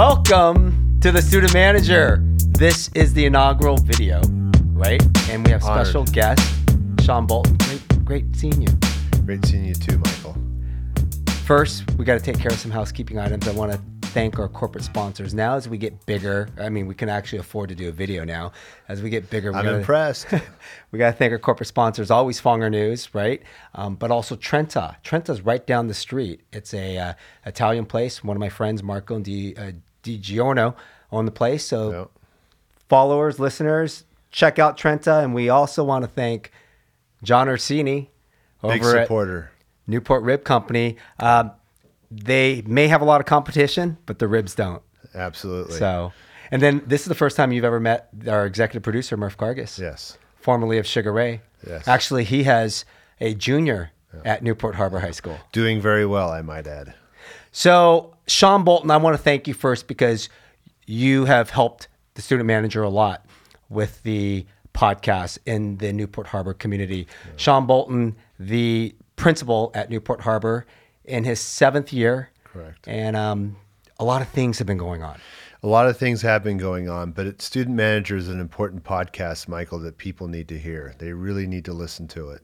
Welcome to the student manager. This is the inaugural video, right? And we have Honored. special guest Sean Boulton. Great, great seeing you. Great seeing you too, Michael. First, we got to take care of some housekeeping items. I want to thank our corporate sponsors. Now, as we get bigger, I mean, we can actually afford to do a video now. As we get bigger, we I'm gotta- impressed. we got to thank our corporate sponsors, always Fonger News, right? Um, but also Trenta. Trenta's right down the street. It's a uh, Italian place. One of my friends, Marco and Di, uh, Di Giorno, own the place. So Yep. followers, listeners, check out Trenta. And we also want to thank John Orsini over Big at supporter. Newport Rib Company. Um, they may have a lot of competition, but the ribs don't. Absolutely. So, and then this is the first time you've ever met our executive producer, Murph Gargis yes. formerly of Sugar Ray. Yes. Actually, he has a junior at Newport Harbor High School. Doing very well, I might add. So, Sean Boulton, I want to thank you first because you have helped the student manager a lot with the podcast in the Newport Harbor community. Sean Boulton, the principal at Newport Harbor, in his seventh year. Correct. And um, a lot of things have been going on. A lot of things have been going on, but it, Student Manager is an important podcast, Michael, that people need to hear. They really need to listen to it.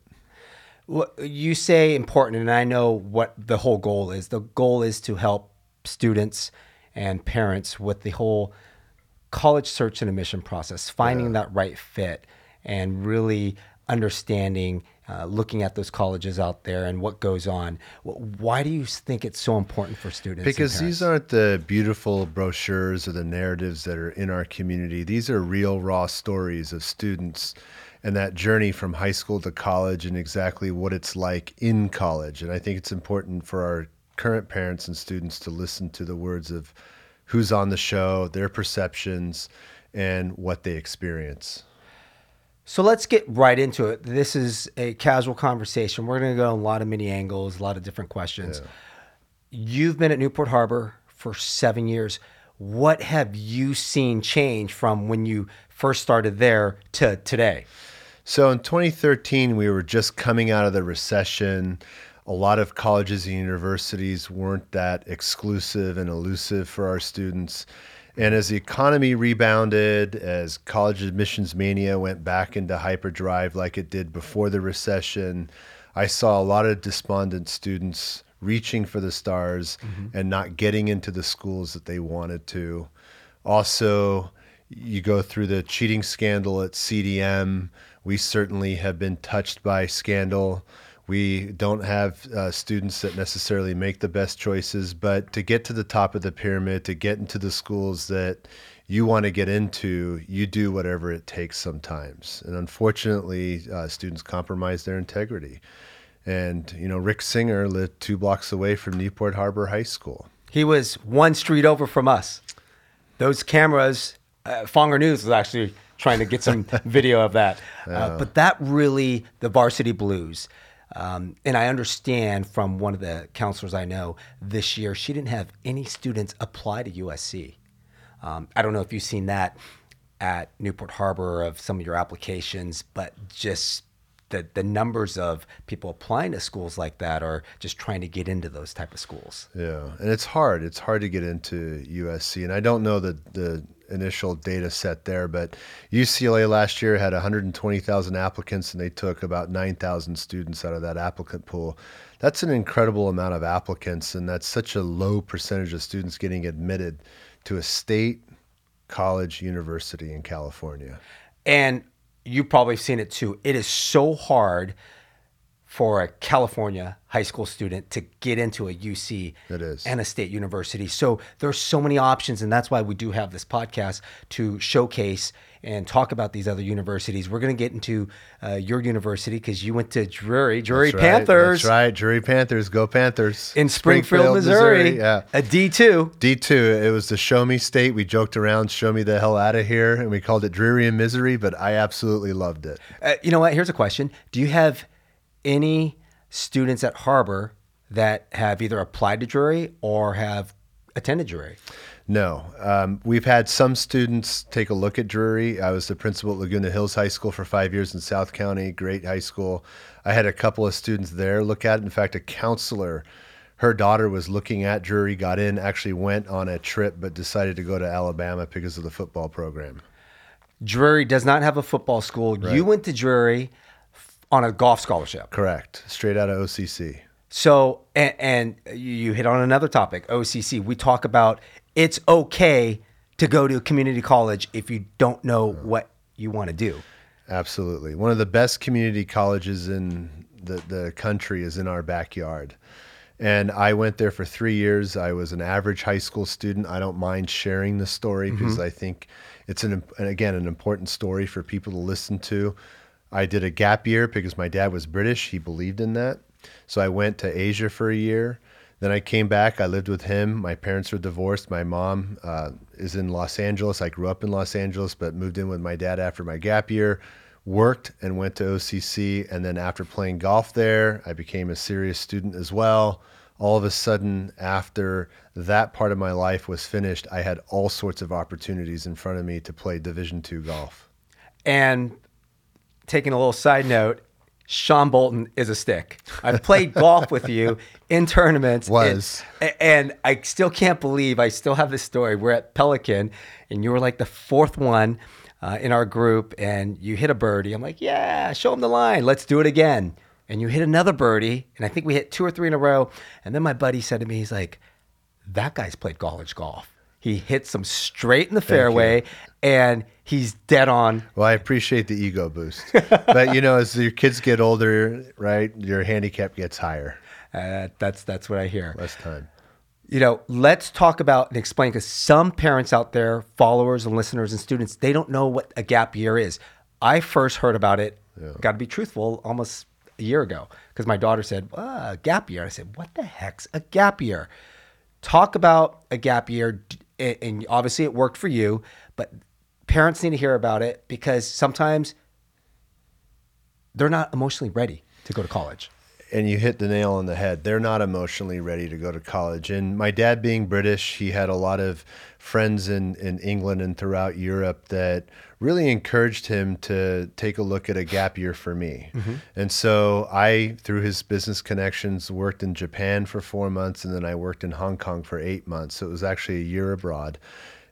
Well, you say important, and I know what the whole goal is. The goal is to help students and parents with the whole college search and admission process, finding that right fit, and really understanding, uh, looking at those colleges out there and what goes on. Why do you think it's so important for students? Because these aren't the beautiful brochures or the narratives that are in our community. These are real, raw stories of students and that journey from high school to college and exactly what it's like in college. And I think it's important for our current parents and students to listen to the words of who's on the show, their perceptions, and what they experience. So let's get right into it. This is a casual conversation. We're going to go on a lot of many angles, a lot of different questions. You've been at Newport Harbor for seven years. What have you seen change from when you first started there to today? So in 2013, we were just coming out of the recession. A lot of colleges and universities weren't that exclusive and elusive for our students. And as the economy rebounded, as college admissions mania went back into hyperdrive like it did before the recession, I saw a lot of despondent students reaching for the stars mm-hmm. and not getting into the schools that they wanted to. Also, you go through the cheating scandal at CDM. We certainly have been touched by scandal. We don't have uh, students that necessarily make the best choices, but to get to the top of the pyramid, to get into the schools that you want to get into, you do whatever it takes sometimes. And unfortunately, uh, students compromise their integrity. And, you know, Rick Singer lived two blocks away from Newport Harbor High School. He was one street over from us. Those cameras, uh, Fonger News was actually trying to get some video of that. Uh, but that really, the varsity blues. Um, and I understand from one of the counselors I know this year, she didn't have any students apply to USC. Um, I don't know if you've seen that at Newport Harbor of some of your applications, but just the, the numbers of people applying to schools like that are just trying to get into those type of schools. Yeah, and it's hard. It's hard to get into USC, and I don't know the the initial data set there, but UCLA last year had 120,000 applicants, and they took about 9,000 students out of that applicant pool. That's an incredible amount of applicants, and that's such a low percentage of students getting admitted to a state college university in California. And you've probably seen it too. It is so hard for a California high school student to get into a UC It is. and a state university. So there's so many options, and that's why we do have this podcast to showcase and talk about these other universities. We're going to get into uh, your university because you went to Drury, Drury That's right, Panthers That's right, Drury Panthers. Go Panthers. in Springfield, Missouri, Yeah. a D2. D2, it was the show me state. We joked around, show me the hell out of here, and we called it dreary and misery, but I absolutely loved it. Uh, you know what? Here's a question: Do you have any students at Harbor that have either applied to Drury or have attended Drury? No, um, we've had some students take a look at Drury. I was the principal at Laguna Hills High School for five years in South County, great high school. I had a couple of students there look at it. In fact, a counselor her daughter was looking at Drury, got in, actually went on a trip, but decided to go to Alabama because of the football program. Drury does not have a football school. You went to Drury on a golf scholarship. Correct. Straight out of OCC. So, and, and you hit on another topic, OCC. We talk about it's okay to go to a community college if you don't know what you want to do. Absolutely. One of the best community colleges in the, the country is in our backyard. And I went there for three years. I was an average high school student. I don't mind sharing the story mm-hmm. because I think it's an again an important story for people to listen to. I did a gap year because my dad was British. He believed in that. So I went to Asia for a year. Then I came back. I lived with him. My parents were divorced. My mom uh, is in Los Angeles. I grew up in Los Angeles, but moved in with my dad after my gap year. Worked and went to OCC. And then after playing golf there, I became a serious student as well. All of a sudden, after that part of my life was finished, I had all sorts of opportunities in front of me to play Division two golf. And taking a little side note, Sean Boulton is a stick. I've played golf with you in tournaments. Was. And, and I still can't believe I still have this story. We're at Pelican, and you were like the fourth one uh, in our group, and you hit a birdie. I'm like, yeah, show him the line. Let's do it again. And you hit another birdie, and I think we hit two or three in a row. And then my buddy said to me, he's like, that guy's played college golf. He hits them straight in the fairway, and he's dead on. Well, I appreciate the ego boost. but, you know, as your kids get older, right, your handicap gets higher. Uh, that's that's what I hear. Less time. You know, let's talk about and explain because some parents out there, followers and listeners and students, they don't know what a gap year is. I first heard about it. Got to be truthful, almost a year ago because my daughter said ah, gap year. I said, what the heck's a gap year? Talk about a gap year, and and obviously it worked for you, but parents need to hear about it because sometimes they're not emotionally ready to go to college. and you hit the nail on the head. They're not emotionally ready to go to college. And my dad being British, he had a lot of friends in, in England and throughout Europe that really encouraged him to take a look at a gap year for me. Mm-hmm. And so I, through his business connections, worked in Japan for four months and then I worked in Hong Kong for eight months. So it was actually a year abroad.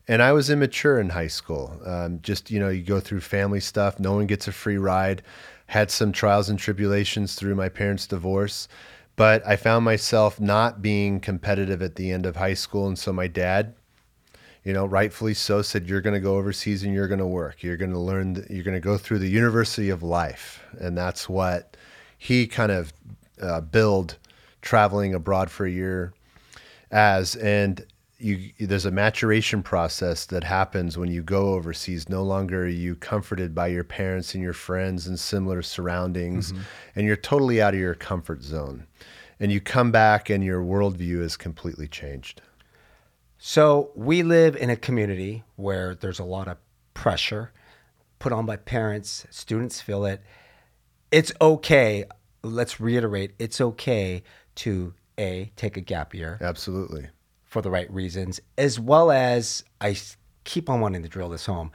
And I was immature in high school. Um, just, you know, you go through family stuff, no one gets a free ride. Had some trials and tribulations through my parents' divorce, but I found myself not being competitive at the end of high school. And so my dad, you know, rightfully so, said, You're going to go overseas and you're going to work. You're going to learn, th- you're going to go through the University of Life. And that's what he kind of uh, billed traveling abroad for a year as and you there's a maturation process that happens when you go overseas no longer are you comforted by your parents and your friends and similar surroundings mm-hmm. and you're totally out of your comfort zone. And you come back and your worldview is completely changed. So we live in a community where there's a lot of pressure put on by parents, students feel it. It's okay, let's reiterate, it's okay to A, take a gap year. Absolutely for the right reasons, as well as I keep on wanting to drill this home.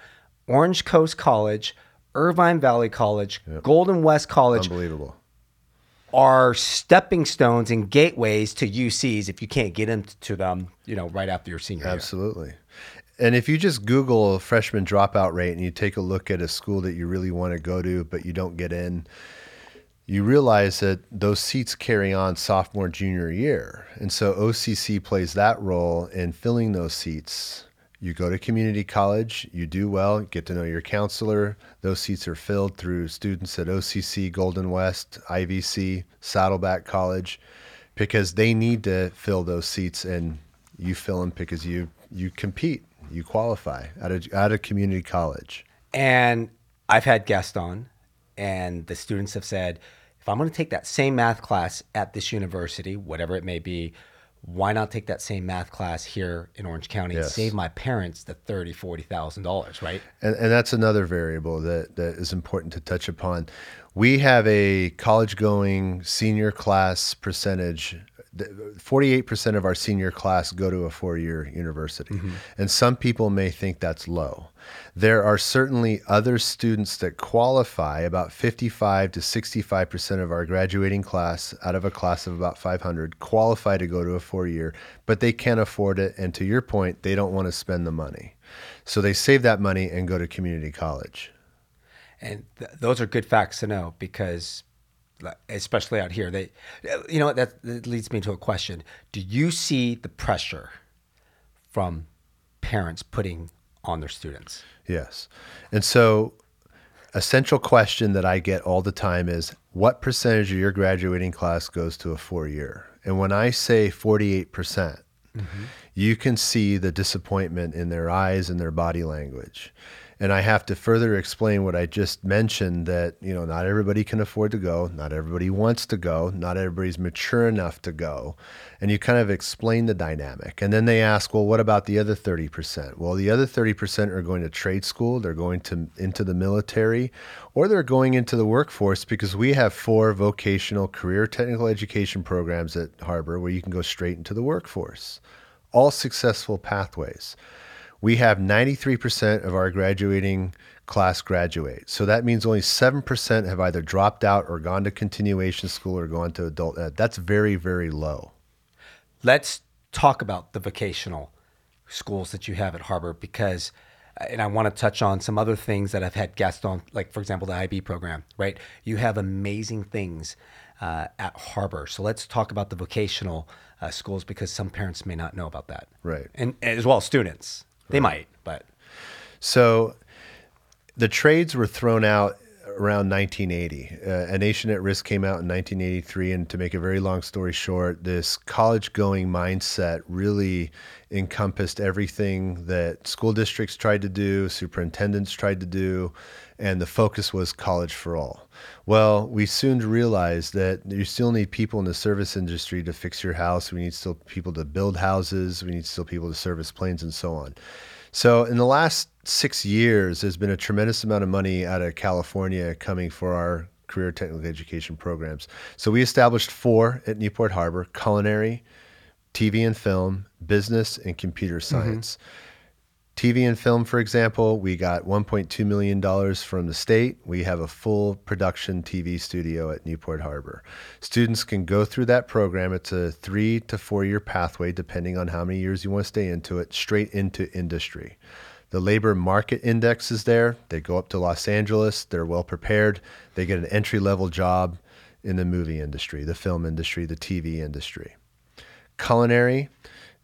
Orange Coast College, Irvine Valley College, Golden West College unbelievable are stepping stones and gateways to UCs if you can't get into them, you know, right after your senior year. Absolutely. And if you just Google freshman dropout rate and you take a look at a school that you really want to go to, but you don't get in, you realize that those seats carry on sophomore, junior year. And so OCC plays that role in filling those seats. You go to community college, you do well, get to know your counselor. Those seats are filled through students at OCC, Golden West, IVC, Saddleback College, because they need to fill those seats and you fill them because you, you compete, you qualify at a, at a community college. And I've had guests on, and the students have said, I'm going to take that same math class at this university, whatever it may be, why not take that same math class here in Orange County and save my parents the thirty, forty thousand dollars, right? And, and that's another variable that, that is important to touch upon. We have a college going senior class percentage 48% of our senior class go to a four year university. Mm-hmm. And some people may think that's low. There are certainly other students that qualify, about 55 to 65% of our graduating class out of a class of about 500 qualify to go to a four year, but they can't afford it. And to your point, they don't want to spend the money. So they save that money and go to community college. And th- those are good facts to know because especially out here. They, you know, that, that leads me to a question: Do you see the pressure from parents putting on their students? Yes, and so a central question that I get all the time is, what percentage of your graduating class goes to a four year? And when I say forty-eight percent. Mm-hmm. You can see the disappointment in their eyes and their body language and I have to further explain what I just mentioned that you know not everybody can afford to go, not everybody wants to go, not everybody's mature enough to go, and you kind of explain the dynamic. And then they ask, well, what about the other thirty percent? Well, the other thirty percent are going to trade school, they're going to into the military, or they're going into the workforce because we have four vocational career technical education programs at Harbor where you can go straight into the workforce. All successful pathways we have 93% of our graduating class graduate. So that means only 7% have either dropped out or gone to continuation school or gone to adult ed. That's very, very low. Let's talk about the vocational schools that you have at Harbor because and I want to touch on some other things that I've had guests on, like for example the IB program. Right, you have amazing things uh, at Harbor. So let's talk about the vocational uh, schools because some parents may not know about that. Right, and as well as students. They might, but so the trades were thrown out around 1980. Uh, a Nation at Risk came out in 1983, and to make a very long story short, this college-going mindset really encompassed everything that school districts tried to do, superintendents tried to do, and the focus was college for all. Well, we soon realized that you still need people in the service industry to fix your house. We need still people to build houses. We need still people to service planes and so on. So, in the last six years, there's been a tremendous amount of money out of California coming for our career technical education programs. So, we established four at Newport Harbor culinary, TV and film, business, and computer mm-hmm. science. Mm-hmm. TV and film, for example, we got $1.2 million from the state. We have a full production TV studio at Newport Harbor. Students can go through that program. It's a three to four year pathway, depending on how many years you want to stay into it, straight into industry. The labor market index is there. They go up to Los Angeles. They're well prepared. They get an entry level job in the movie industry, the film industry, the TV industry. Culinary,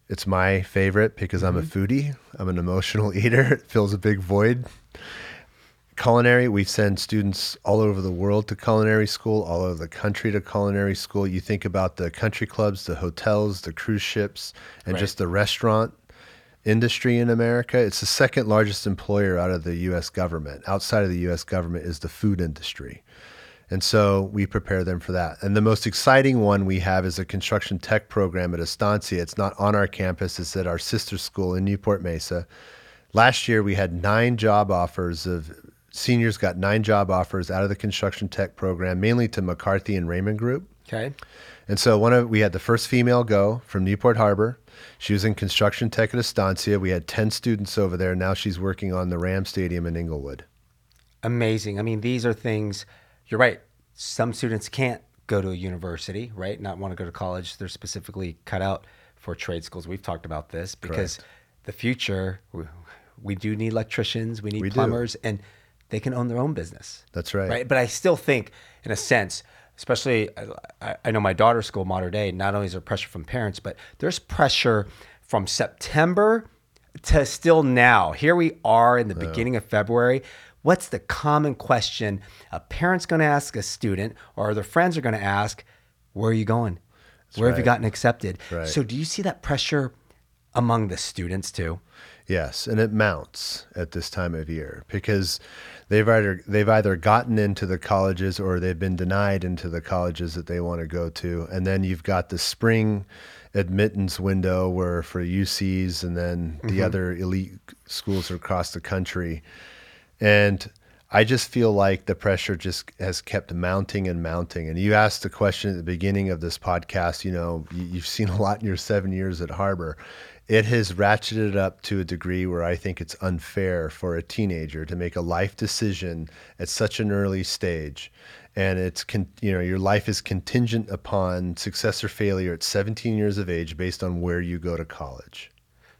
it's my favorite because I'm a mm-hmm. foodie. I'm an emotional eater. It fills a big void. Culinary, we send students all over the world to culinary school, all over the country to culinary school. You think about the country clubs, the hotels, the cruise ships, and right. just the restaurant industry in America. It's the second largest employer out of the US government. Outside of the US government is the food industry. And so we prepare them for that. And the most exciting one we have is a construction tech program at Estancia. It's not on our campus, it's at our sister school in Newport Mesa. Last year, we had nine job offers of seniors got nine job offers out of the construction tech program, mainly to McCarthy and Raymond Group. Okay. And so one of we had the first female go from Newport Harbor. She was in construction tech at Estancia. We had 10 students over there. Now she's working on the Ram Stadium in Inglewood. Amazing. I mean, these are things you're right. Some students can't go to a university, right? Not want to go to college. They're specifically cut out for trade schools. We've talked about this because Correct. the future, we, we, do need electricians, we need we plumbers, do. and they can own their own business. That's right. Right. But I still think, in a sense, especially I, I know my daughter's school, Mater Dei. Not only is there pressure from parents, but there's pressure from September to still now. Here we are in the yeah. beginning of February what's the common question a parent's going to ask a student or their friends are going to ask, where are you going? That's where right. have you gotten accepted? Right. So do you see that pressure among the students too? Yes, and it mounts at this time of year because they've either they've either gotten into the colleges or they've been denied into the colleges that they want to go to, and then you've got the spring admittance window where for UCs and then the mm-hmm. other elite schools across the country and I just feel like the pressure just has kept mounting and mounting. And you asked the question at the beginning of this podcast, you know, you've seen a lot in your seven years at Harbor. It has ratcheted up to a degree where I think it's unfair for a teenager to make a life decision at such an early stage. And it's, con- you know, your life is contingent upon success or failure at 17 years of age based on where you go to college.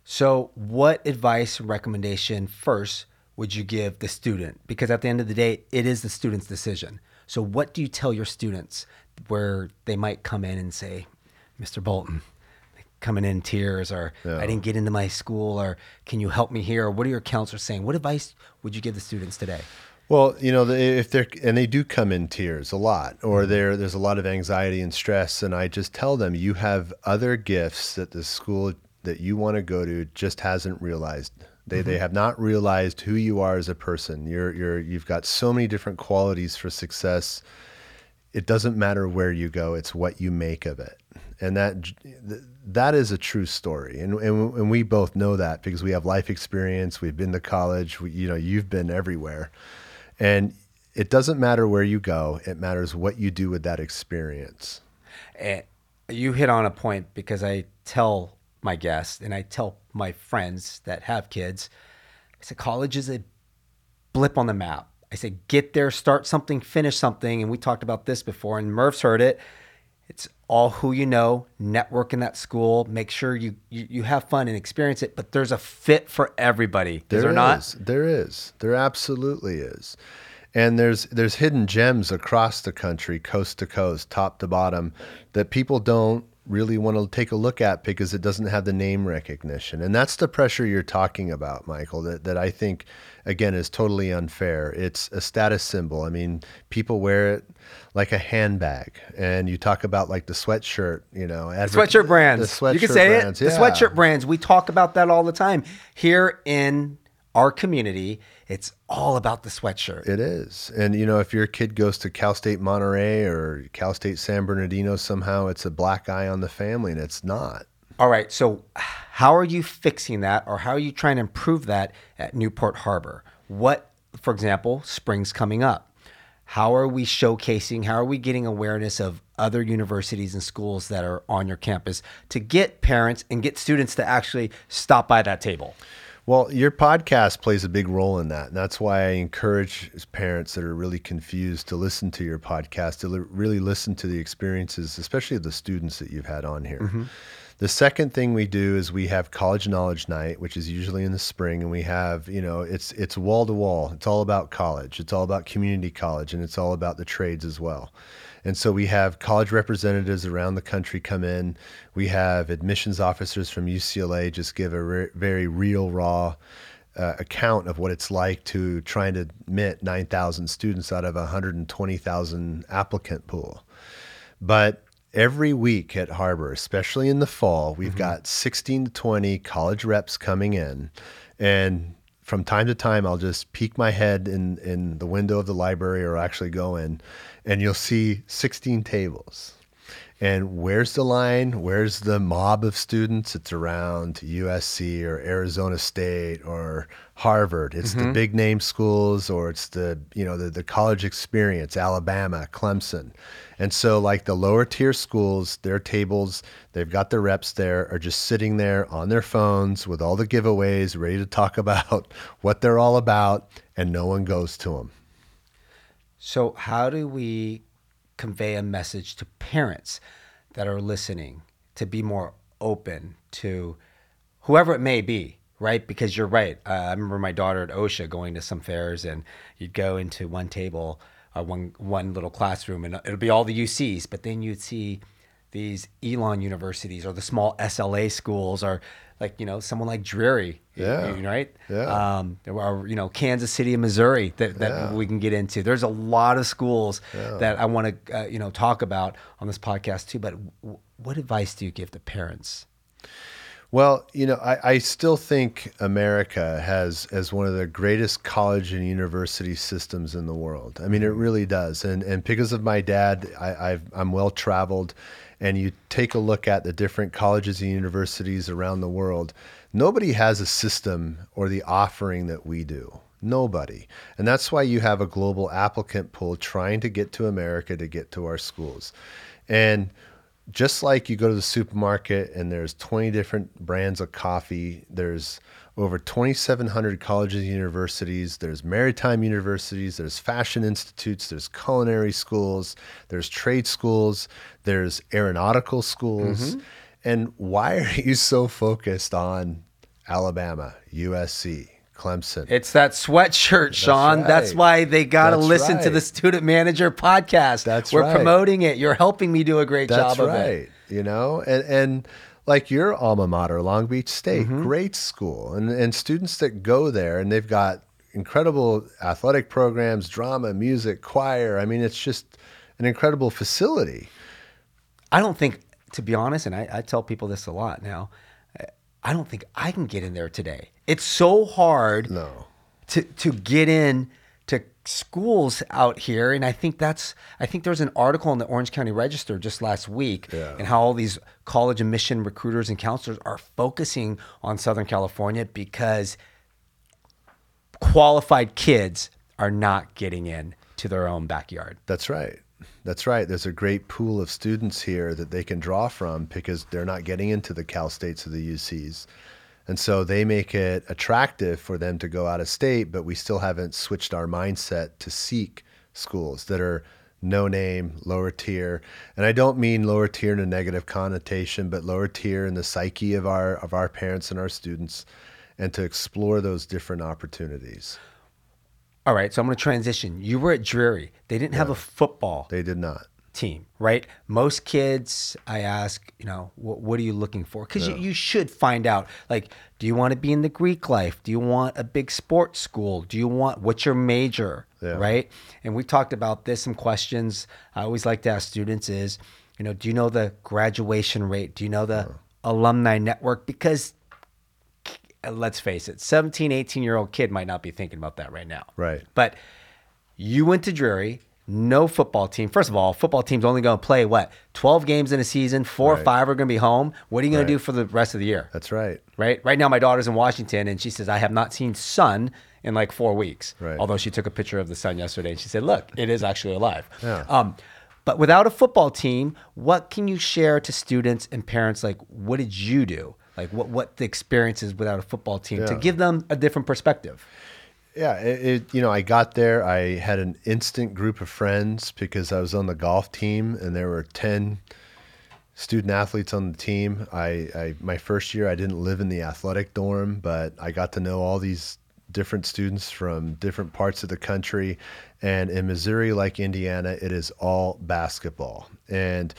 So, what advice recommendation first would you give the student? Because at the end of the day, it is the student's decision. So, what do you tell your students where they might come in and say, Mr. Boulton, coming in tears, or yeah. I didn't get into my school, or can you help me here? Or what are your counselors saying? What advice would you give the students today? Well, you know, if they're and they do come in tears a lot, or mm-hmm. there there's a lot of anxiety and stress, and I just tell them you have other gifts that the school that you want to go to just hasn't realized. They, mm-hmm. they have not realized who you are as a person. You're, you're, you've got so many different qualities for success. It doesn't matter where you go, it's what you make of it. And that, that is a true story. And, and, and we both know that because we have life experience. We've been to college. We, you know, you've been everywhere. And it doesn't matter where you go, it matters what you do with that experience. And you hit on a point because I tell my guests and I tell my friends that have kids, I said, college is a blip on the map. I said, get there, start something, finish something. And we talked about this before, and Murph's heard it. It's all who you know, network in that school, make sure you, you, you have fun and experience it, but there's a fit for everybody. There is there not? There is. There absolutely is. And there's there's hidden gems across the country, coast to coast, top to bottom, that people don't really want to take a look at because it doesn't have the name recognition. And that's the pressure you're talking about, Michael, that, that I think, again, is totally unfair. It's a status symbol. I mean, people wear it like a handbag. And you talk about like the sweatshirt, you know, adver- sweatshirt brands. The sweatshirt you can say brands, it. Yeah. The sweatshirt brands. We talk about that all the time here in our community it's all about the sweatshirt. It is. And, you know, if your kid goes to Cal State Monterey or Cal State San Bernardino, somehow it's a black eye on the family, and it's not. All right. So, how are you fixing that, or how are you trying to improve that at Newport Harbor? What, for example, spring's coming up. How are we showcasing, how are we getting awareness of other universities and schools that are on your campus to get parents and get students to actually stop by that table? Well, your podcast plays a big role in that. And that's why I encourage parents that are really confused to listen to your podcast, to really listen to the experiences, especially of the students that you've had on here. Mm-hmm. The second thing we do is we have college knowledge night, which is usually in the spring, and we have, you know, it's it's wall to wall. It's all about college. It's all about community college, and it's all about the trades as well. And so we have college representatives around the country come in. We have admissions officers from UCLA just give a re- very real, raw uh, account of what it's like to trying to admit 9,000 students out of a 120,000 applicant pool. But every week at Harbor, especially in the fall, we've mm-hmm. got 16 to 20 college reps coming in. And from time to time, I'll just peek my head in, in the window of the library or actually go in and you'll see 16 tables. And where's the line? Where's the mob of students? It's around USC or Arizona State or Harvard. It's mm-hmm. the big name schools or it's the, you know, the, the college experience, Alabama, Clemson. And so like the lower tier schools, their tables, they've got their reps there are just sitting there on their phones with all the giveaways, ready to talk about what they're all about, and no one goes to them. So, how do we convey a message to parents that are listening to be more open to whoever it may be, right? Because you're right. Uh, I remember my daughter at OSHA going to some fairs, and you'd go into one table, uh, one one little classroom, and it'll be all the UCs, but then you'd see these Elon universities or the small SLA schools or like you know someone like Drury, yeah, right, yeah, um, or you know Kansas City, and Missouri that, that yeah. we can get into. There's a lot of schools yeah. that I want to uh, you know talk about on this podcast too. But w- what advice do you give to parents? Well, you know, I, I, still think America has as one of the greatest college and university systems in the world. I mean, it really does. And and because of my dad, I, I've, I'm well traveled and you take a look at the different colleges and universities around the world, nobody has a system or the offering that we do. Nobody. And that's why you have a global applicant pool trying to get to America to get to our schools. And just like you go to the supermarket and there's 20 different brands of coffee, there's over 2,700 colleges and universities. There's maritime universities, there's fashion institutes, there's culinary schools, there's trade schools, there's aeronautical schools. Mm-hmm. And why are you so focused on Alabama, USC, Clemson. It's that sweatshirt, Sean. That's, right. That's why they got to listen right. to the Student Manager podcast. That's We're right. promoting it. You're helping me do a great That's job of it. That's right. You know, and and like your alma mater, Long Beach State, mm-hmm. great school, and and students that go there and they've got incredible athletic programs, drama, music, choir. I mean, it's just an incredible facility. I don't think, to be honest, and I, I tell people this a lot now. I don't think I can get in there today. It's so hard no. to to get in schools out here and I think that's I think there was an article in the Orange County Register just last week yeah. and how all these college admission recruiters and counselors are focusing on Southern California because qualified kids are not getting in to their own backyard. That's right. That's right. There's a great pool of students here that they can draw from because they're not getting into the Cal States or the UCs. And so they make it attractive for them to go out of state, but we still haven't switched our mindset to seek schools that are no name, lower tier. And I don't mean lower tier in a negative connotation, but lower tier in the psyche of our of our parents and our students and to explore those different opportunities. All right, so I'm going to transition. You were at Drury. They didn't have a football. They did not. Team, right? Most kids, I ask, you know, what, what are you looking for? Because yeah. you, you should find out. Like, do you want to be in the Greek life? Do you want a big sports school? Do you want what's your major? Yeah. Right? And we talked about this. Some questions I always like to ask students is, you know, do you know the graduation rate? Do you know the uh-huh. alumni network? Because uh, let's face it, 17, 18 year old kid might not be thinking about that right now. Right. But you went to Drury, no football team. First of all, football team's only going to play what? 12 games in a season, four right. or five are going to be home. What are you going right. to do for the rest of the year? That's right. Right? Right now, my daughter's in Washington and she says, I have not seen sun in like four weeks. Right. Although she took a picture of the sun yesterday and she said, Look, it is actually alive. Yeah. Um, but without a football team, what can you share to students and parents? Like, what did you do? like what what the experience is without a football team yeah. to give them a different perspective. Yeah, it, it, you know I got there. I had an instant group of friends because I was on the golf team, and there were ten student athletes on the team. I, I my first year I didn't live in the athletic dorm, but I got to know all these different students from different parts of the country. And in Missouri, like Indiana, it is all basketball and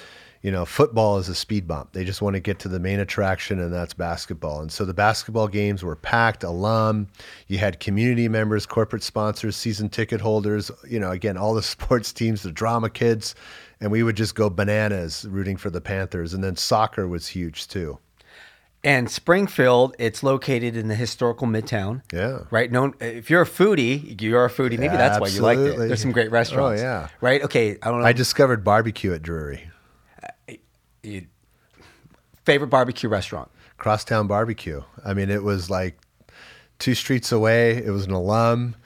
you know, football is a speed bump. They just want to get to the main attraction, and that's basketball. And so the basketball games were packed, alum. You had community members, corporate sponsors, season ticket holders, you know, again, all the sports teams, the drama kids. And we would just go bananas rooting for the Panthers. And then soccer was huge too. And Springfield, it's located in the historical Midtown. Yeah. Right. Known if you're a foodie, you're a foodie. Maybe that's why you liked it. There's some great oh, restaurants. Oh yeah. Right. Okay. I don't know. I discovered barbecue at Drury favorite barbecue restaurant? Crosstown Barbecue. I mean, it was like two streets away. It was an alum,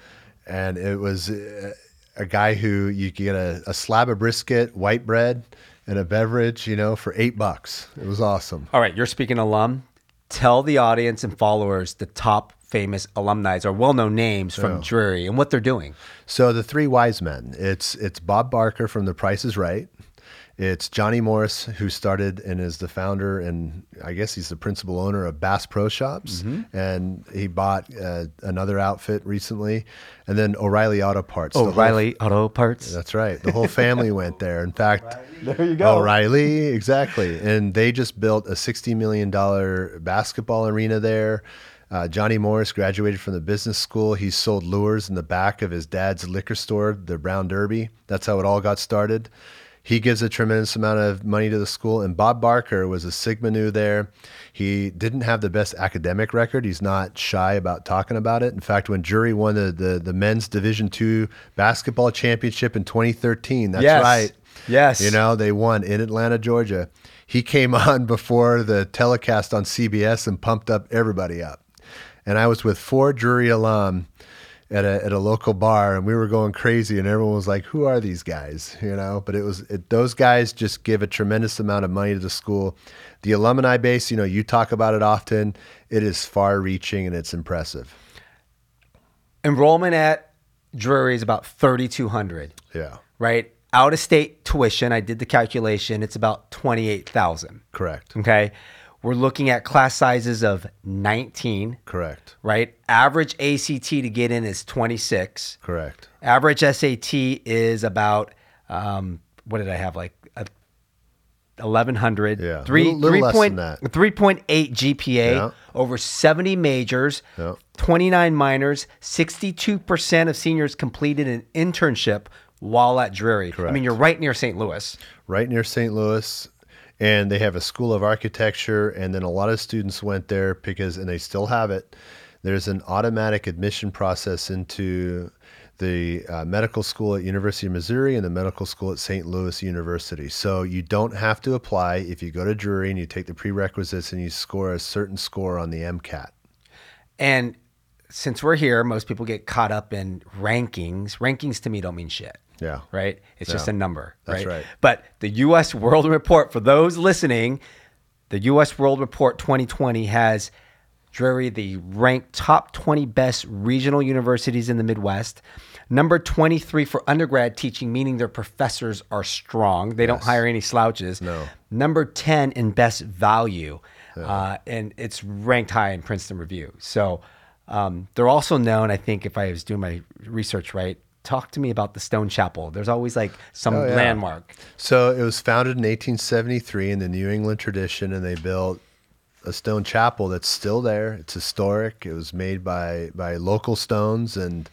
and it was uh, a guy who you could get a, a slab of brisket, white bread, and a beverage, you know, for eight bucks. It was awesome. All right, you're speaking alum. Tell the audience and followers the top famous alumni or well-known names from oh. Drury and what they're doing. So the three wise men. It's it's Bob Barker from The Price Is Right. It's Johnny Morris who started and is the founder and I guess he's the principal owner of Bass Pro Shops, mm-hmm. and he bought uh, another outfit recently, and then O'Reilly Auto Parts. O'Reilly whole, Auto Parts. That's right. The whole family went there. In fact, there you go. O'Reilly, exactly, and they just built a sixty million dollar basketball arena there. Uh, Johnny Morris graduated from the business school. He sold lures in the back of his dad's liquor store, the Brown Derby. That's how it all got started. He gives a tremendous amount of money to the school. And Bob Barker was a Sigma Nu there. He didn't have the best academic record. He's not shy about talking about it. In fact, when Drury won the, the, the men's Division two basketball championship in 2013, that's yes. right. Yes. You know, they won in Atlanta, Georgia. He came on before the telecast on CBS and pumped up everybody up. And I was with four Drury alum at a at a local bar, and we were going crazy, and everyone was like, "Who are these guys?" You know. But it was it, those guys just give a tremendous amount of money to the school. The alumni base, you know, you talk about it often. It is far-reaching and it's impressive. Enrollment at Drury is about 3,200. Yeah. Right. Out of state tuition, I did the calculation. It's about 28,000. Correct. Okay. We're looking at class sizes of 19. Correct. Right. Average ACT to get in is 26. Correct. Average SAT is about, um, what did I have? Like a 1100. Yeah, Three, little- little three less point- than that. 3.8 GPA, Yeah. over 70 majors, Yeah. 29 minors, 62% of seniors completed an internship while at Drury. Correct. I mean, you're right near St. Louis. right near St. Louis. And they have a school of architecture. And then a lot of students went there because, and they still have it, there's an automatic admission process into the uh, medical school at University of Missouri and the medical school at St. Louis University. So you don't have to apply if you go to Drury and you take the prerequisites and you score a certain score on the MCAT. And since we're here, most people get caught up in rankings. Rankings to me don't mean shit. Yeah. Right? It's just a number. That's right? right. But the U.S. World Report, for those listening, the U.S. World Report 2020 has Drury the ranked top 20 best regional universities in the Midwest. Number 23 for undergrad teaching, meaning their professors are strong. They don't hire any slouches. No. Number 10 in best value. Uh, and it's ranked high in Princeton Review. So um, they're also known, I think, if I was doing my research right, talk to me about the Stone Chapel. There's always like some Oh, yeah. landmark. So it was founded in 1873 in the New England tradition, and they built a stone chapel that's still there. It's historic. It was made by by local stones, and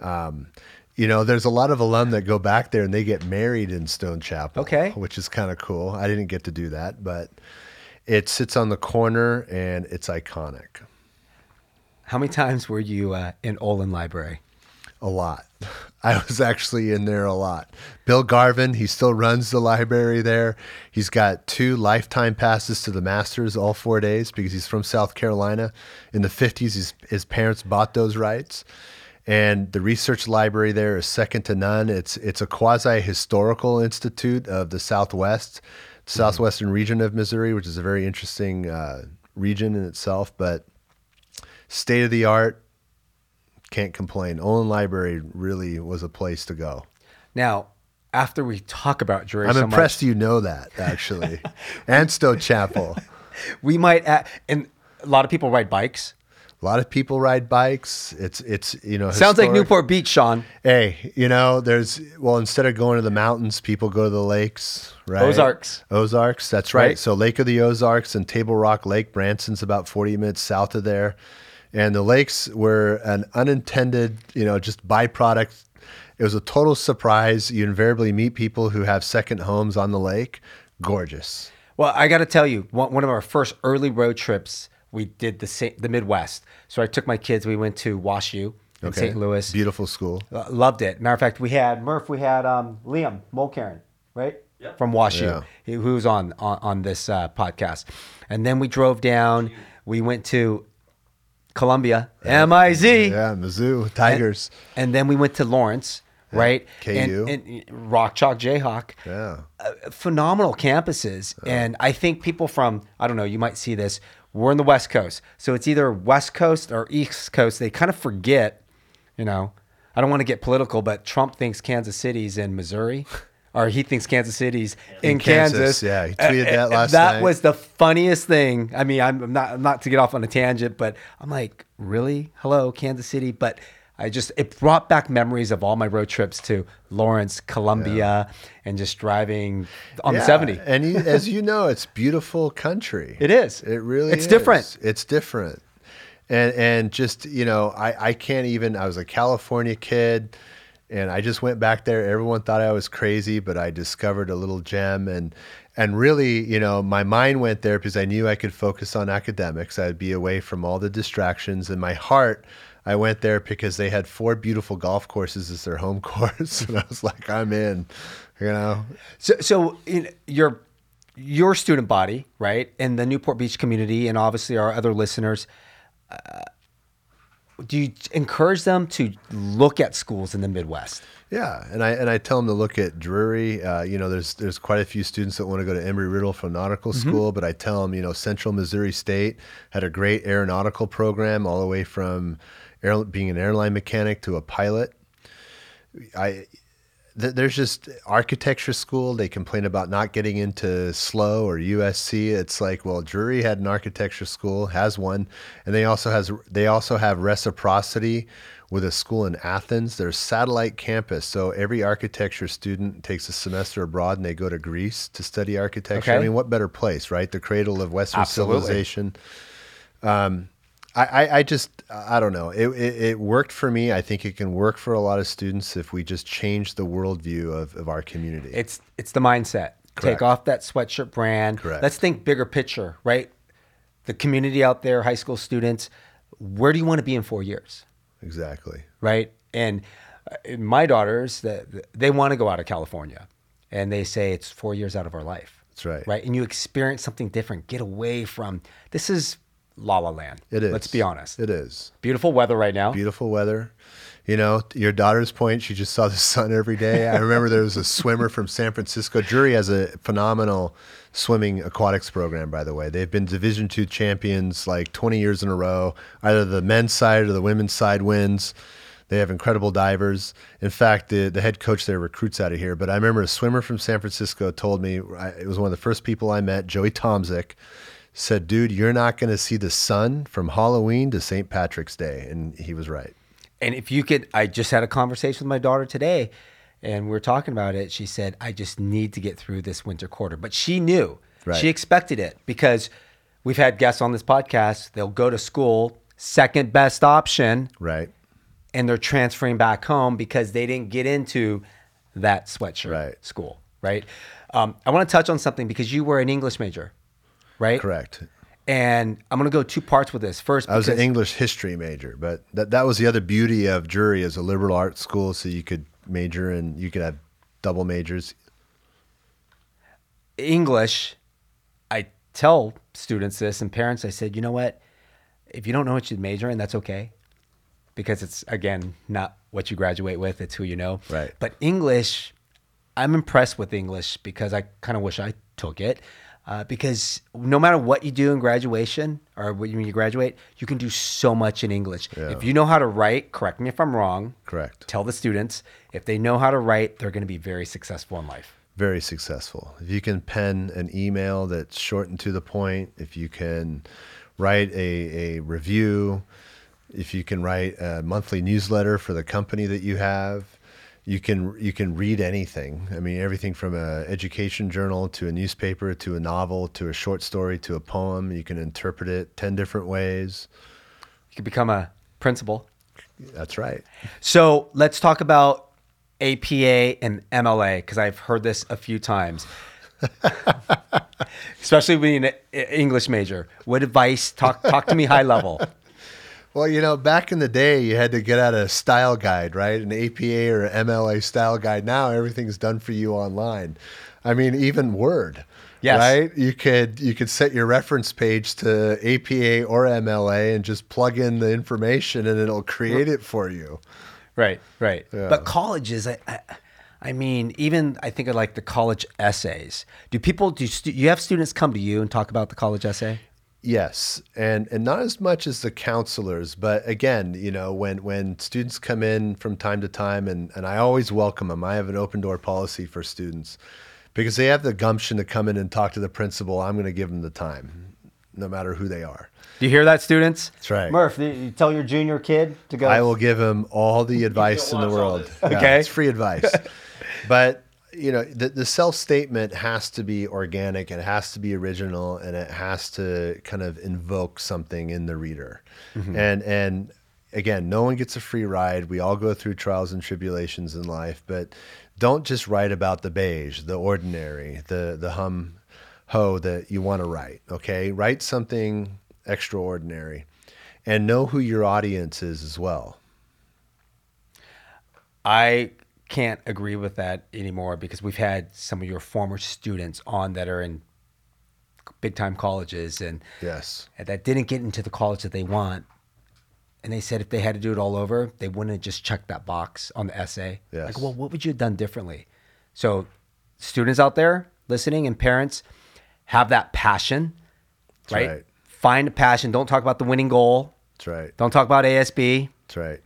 um, you know, there's a lot of alum that go back there and they get married in Stone Chapel. Okay. which is kind of cool. I didn't get to do that, but it sits on the corner and it's iconic. How many times were you uh, in Olin Library? A lot. I was actually in there a lot. Bill Garvin, he still runs the library there. He's got two lifetime passes to the Masters all four days because he's from South Carolina. In the 50s, his, his parents bought those rights. And the research library there is second to none. It's, it's a quasi historical institute of the Southwest, southwestern region of Missouri, which is a very interesting uh, region in itself, but state of the art, can't complain. Olin Library really was a place to go. Now, after we talk about Drury I'm so impressed you know that actually, and Stone Chapel. we might add, and a lot of people ride bikes. A lot of people ride bikes. It's it's you know Sounds like. Newport Beach, Sean. Hey, you know, there's well, instead of going to the mountains, people go to the lakes, right? Ozarks. Ozarks, that's right. Right. So Lake of the Ozarks and Table Rock Lake, Branson's about 40 minutes south of there. And the lakes were an unintended, you know, just byproduct. It was a total surprise. You invariably meet people who have second homes on the lake. Gorgeous. Well, I got to tell you, one, one of our first early road trips, we did the sa- the Midwest. So I took my kids. We went to WashU in St. Louis. Beautiful school. Uh, loved it. Matter of fact, we had Murph. We had um, Liam Mulcairn, right? From WashU, Yeah. he, who was on on, on this uh, podcast. And then we drove down. We went to Columbia, MIZ, Yeah, Mizzou Tigers. and then we went to Lawrence, right? KU. And, and Rock Chalk Jayhawk. yeah. Uh, phenomenal campuses. And I think people from, I don't know, you might see this, we're in the West Coast. So it's either West Coast or East Coast. They kind of forget, you know, I don't want to get political, but Trump thinks Kansas City's in Missouri. Or he thinks Kansas City's in, In Kansas, Kansas. yeah. He tweeted that uh, last That night. was the funniest thing. I mean, I'm not not to get off on a tangent, but I'm like, really? Hello, Kansas City. But I just it brought back memories of all my road trips to Lawrence, Columbia, and just driving on the 70. And you, as you know, it's beautiful country. It is. It really It's is. different. It's different. And and just, you know, I, I can't even I was a California kid and I just went back there. Everyone thought I was crazy, but I discovered a little gem and and really, you know, my mind went there because I knew I could focus on academics. I'd be away from all the distractions. And my heart, I went there because they had four beautiful golf courses as their home course. And I was like, I'm in, you know. So, so in your your student body, right, and the Newport Beach community, and obviously our other listeners, uh, do you encourage them to look at schools in the Midwest? Yeah, and I and I tell them to look at Drury. Uh, you know, there's there's quite a few students that want to go to Embry Riddle for nautical Mm-hmm. school, but I tell them, you know, Central Missouri State had a great aeronautical program, all the way from air, being an airline mechanic to a pilot. I there's just architecture school. They complain about not getting into SLO or USC. It's like, well, Drury had an architecture school, has one, and they also has they also have reciprocity with a school in Athens. There's satellite campus, so every architecture student takes a semester abroad and they go to Greece to study architecture. I mean, what better place, right? The cradle of Western Absolutely. civilization. Um, I, I, I just I don't know. It, it it worked for me. I think it can work for a lot of students if we just change the worldview of, of our community. It's it's the mindset. Correct. Take off that sweatshirt brand. Correct. Let's think bigger picture, right? The community out there, high school students, where do you want to be in four years, exactly. right? And uh, my daughters, the- they want to go out of California, and they say it's four years out of our life. That's right. Right, and you experience something different. Get away from this is La La Land. It is. Let's be honest. It is. Beautiful weather right now. Beautiful weather. You know, your daughter's point, she just saw the sun every day. I remember there was a swimmer from San Francisco. Drury has a phenomenal swimming aquatics program, by the way. They've been Division two champions like 20 years in a row. Either the men's side or the women's side wins. They have incredible divers. In fact, the, the head coach there recruits out of here. But I remember a swimmer from San Francisco told me, I, it was one of the first people I met, Joey Tomzik, said, dude, you're not going to see the sun from Halloween to St. Patrick's Day. And he was right. And if you could, I just had a conversation with my daughter today, and we were talking about it. She said, "I just need to get through this winter quarter," but she knew, Right. she expected it because we've had guests on this podcast. They'll go to school, second best option, Right. and they're transferring back home because they didn't get into that sweatshirt Right. school. Right. Um, I want to touch on something because you were an English major, right? Correct. And I'm going to go two parts with this. First, I was an English history major, but that, that was the other beauty of Drury as a liberal arts school. So you could major and you could have double majors. English, I tell students this and parents, I said, you know what? If you don't know what you major in, that's okay. Because it's, again, not what you graduate with, it's who you know. Right. But English, I'm impressed with English because I kind of wish I took it. Uh, because no matter what you do in graduation or when you graduate, you can do so much in English. Yeah. If you know how to write, correct me if I'm wrong. Correct. Tell the students if they know how to write, they're going to be very successful in life. Very successful. If you can pen an email that's short and to the point, if you can write a, a review, if you can write a monthly newsletter for the company that you have, you can you can read anything. I mean, everything from a education journal to a newspaper to a novel to a short story to a poem. You can interpret it ten different ways. You can become a principal. That's right. So let's talk about APA and MLA because I've heard this a few times, especially being an English major. What advice? Talk talk to me high level. Well, you know, back in the day, you had to get out a style guide, right? An APA or MLA style guide. Now everything's done for you online. I mean, even Word. Yes. Right? You could you could set your reference page to APA or MLA and just plug in the information and it'll create it for you. Right, right. Yeah. But colleges, I, I, I mean, even I think of like the college essays. Do people do stu- you have students come to you and talk about the college essay? Yes, and and not as much as the counselors, but again, you know, when when students come in from time to time, and and I always welcome them. I have an open door policy for students because they have the gumption to come in and talk to the principal. I'm going to give them the time, no matter who they are. Do you hear that, students? That's right. Murph, you- you tell your junior kid to go. I will give him all the advice in the world. this. Yeah, Okay. it's free advice. but you know, the, the self statement has to be organic. It has to be original, and it has to kind of invoke something in the reader. Mm-hmm. And and again, no one gets a free ride. We all go through trials and tribulations in life, but don't just write about the beige, the ordinary, the the hum ho that you want to write. Okay, write something extraordinary, and know who your audience is as well. I can't agree with that anymore because we've had some of your former students on that are in big time colleges and Yes. that didn't get into the college that they want. And they said if they had to do it all over, they wouldn't have just checked that box on the essay. Yes. Like, well, what would you have done differently? So, students out there listening and parents have that passion, right? right. Find a passion. Don't talk about the winning goal. That's right. Don't talk about ASB. That's right.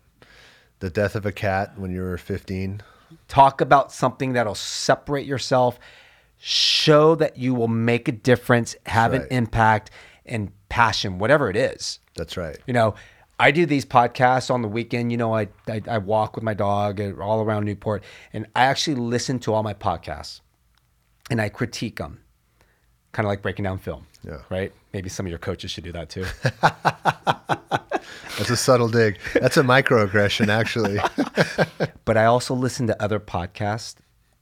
The death of a cat when you were 15. Talk about something that'll separate yourself, show that you will make a difference, have an impact, and passion, whatever it is. That's right. You know, I do these podcasts on the weekend. You know, I, I, I walk with my dog all around Newport, and I actually listen to all my podcasts and I critique them, kind of like breaking down film. Yeah. Right? Maybe some of your coaches should do that too. That's a subtle dig. That's a microaggression, actually. but I also listen to other podcasts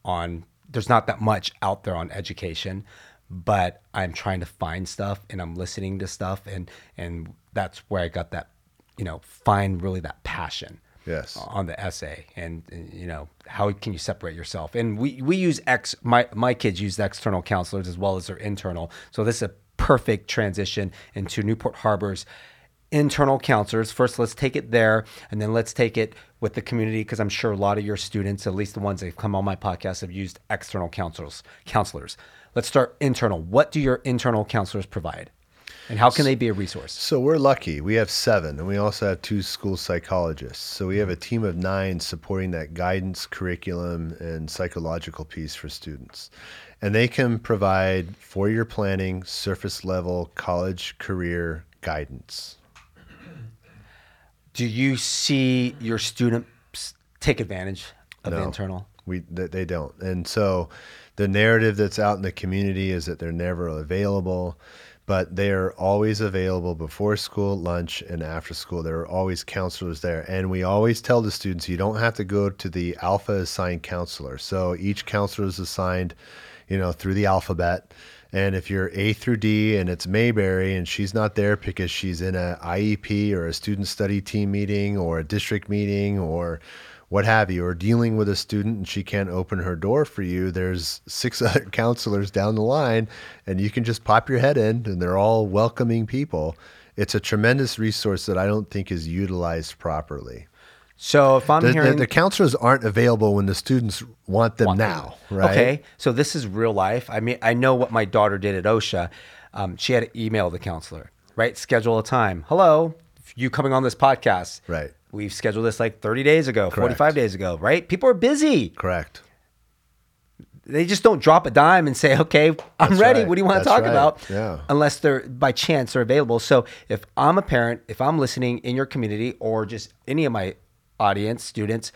on there's not that much out there on education, but I'm trying to find stuff and I'm listening to stuff and and that's where I got that, you know, find really that passion. Yes. On the essay and, and, you know, how can you separate yourself? And we we use ex my my kids use external counselors as well as their internal. So this is a perfect transition into Newport Harbor's internal counselors. First, let's take it there, and then let's take it with the community because I'm sure a lot of your students, at least the ones that have come on my podcast, have used external counselors. Counselors. Let's start internal. What do your internal counselors provide, and how can they be a resource? So we're lucky. We have seven, and we also have two school psychologists. So we have a team of nine supporting that guidance, curriculum, and psychological piece for students. And they can provide four year planning, surface level, college, career guidance. Do you see your students take advantage of the No. internal? We they, they don't, and so the narrative that's out in the community is that they're never available, but they are always available before school, lunch, and after school. There are always counselors there, and we always tell the students you don't have to go to the alpha assigned counselor. So each counselor is assigned, you know, through the alphabet. And if you're A through D and it's Mayberry and she's not there because she's in a IEP or a student study team meeting or a district meeting or what have you, or dealing with a student and she can't open her door for you, there's six other counselors down the line and you can just pop your head in and they're all welcoming people. It's a tremendous resource that I don't think is utilized properly. So if I'm The, the, hearing the counselors aren't available when the students want them now, right? Okay, so this is real life. I mean, I know what my daughter did at OSHA. Um, she had to email the counselor, right? Schedule a time. Hello, you coming on this podcast? Right. We've scheduled this like 30 days ago, Correct. 45 days ago, right? People are busy. Correct. They just don't drop a dime and say, "Okay, I'm That's ready. right. What do you want to talk right. about?" Yeah. Unless they're by chance are available. So if I'm a parent, if I'm listening in your community or just any of my audience, students,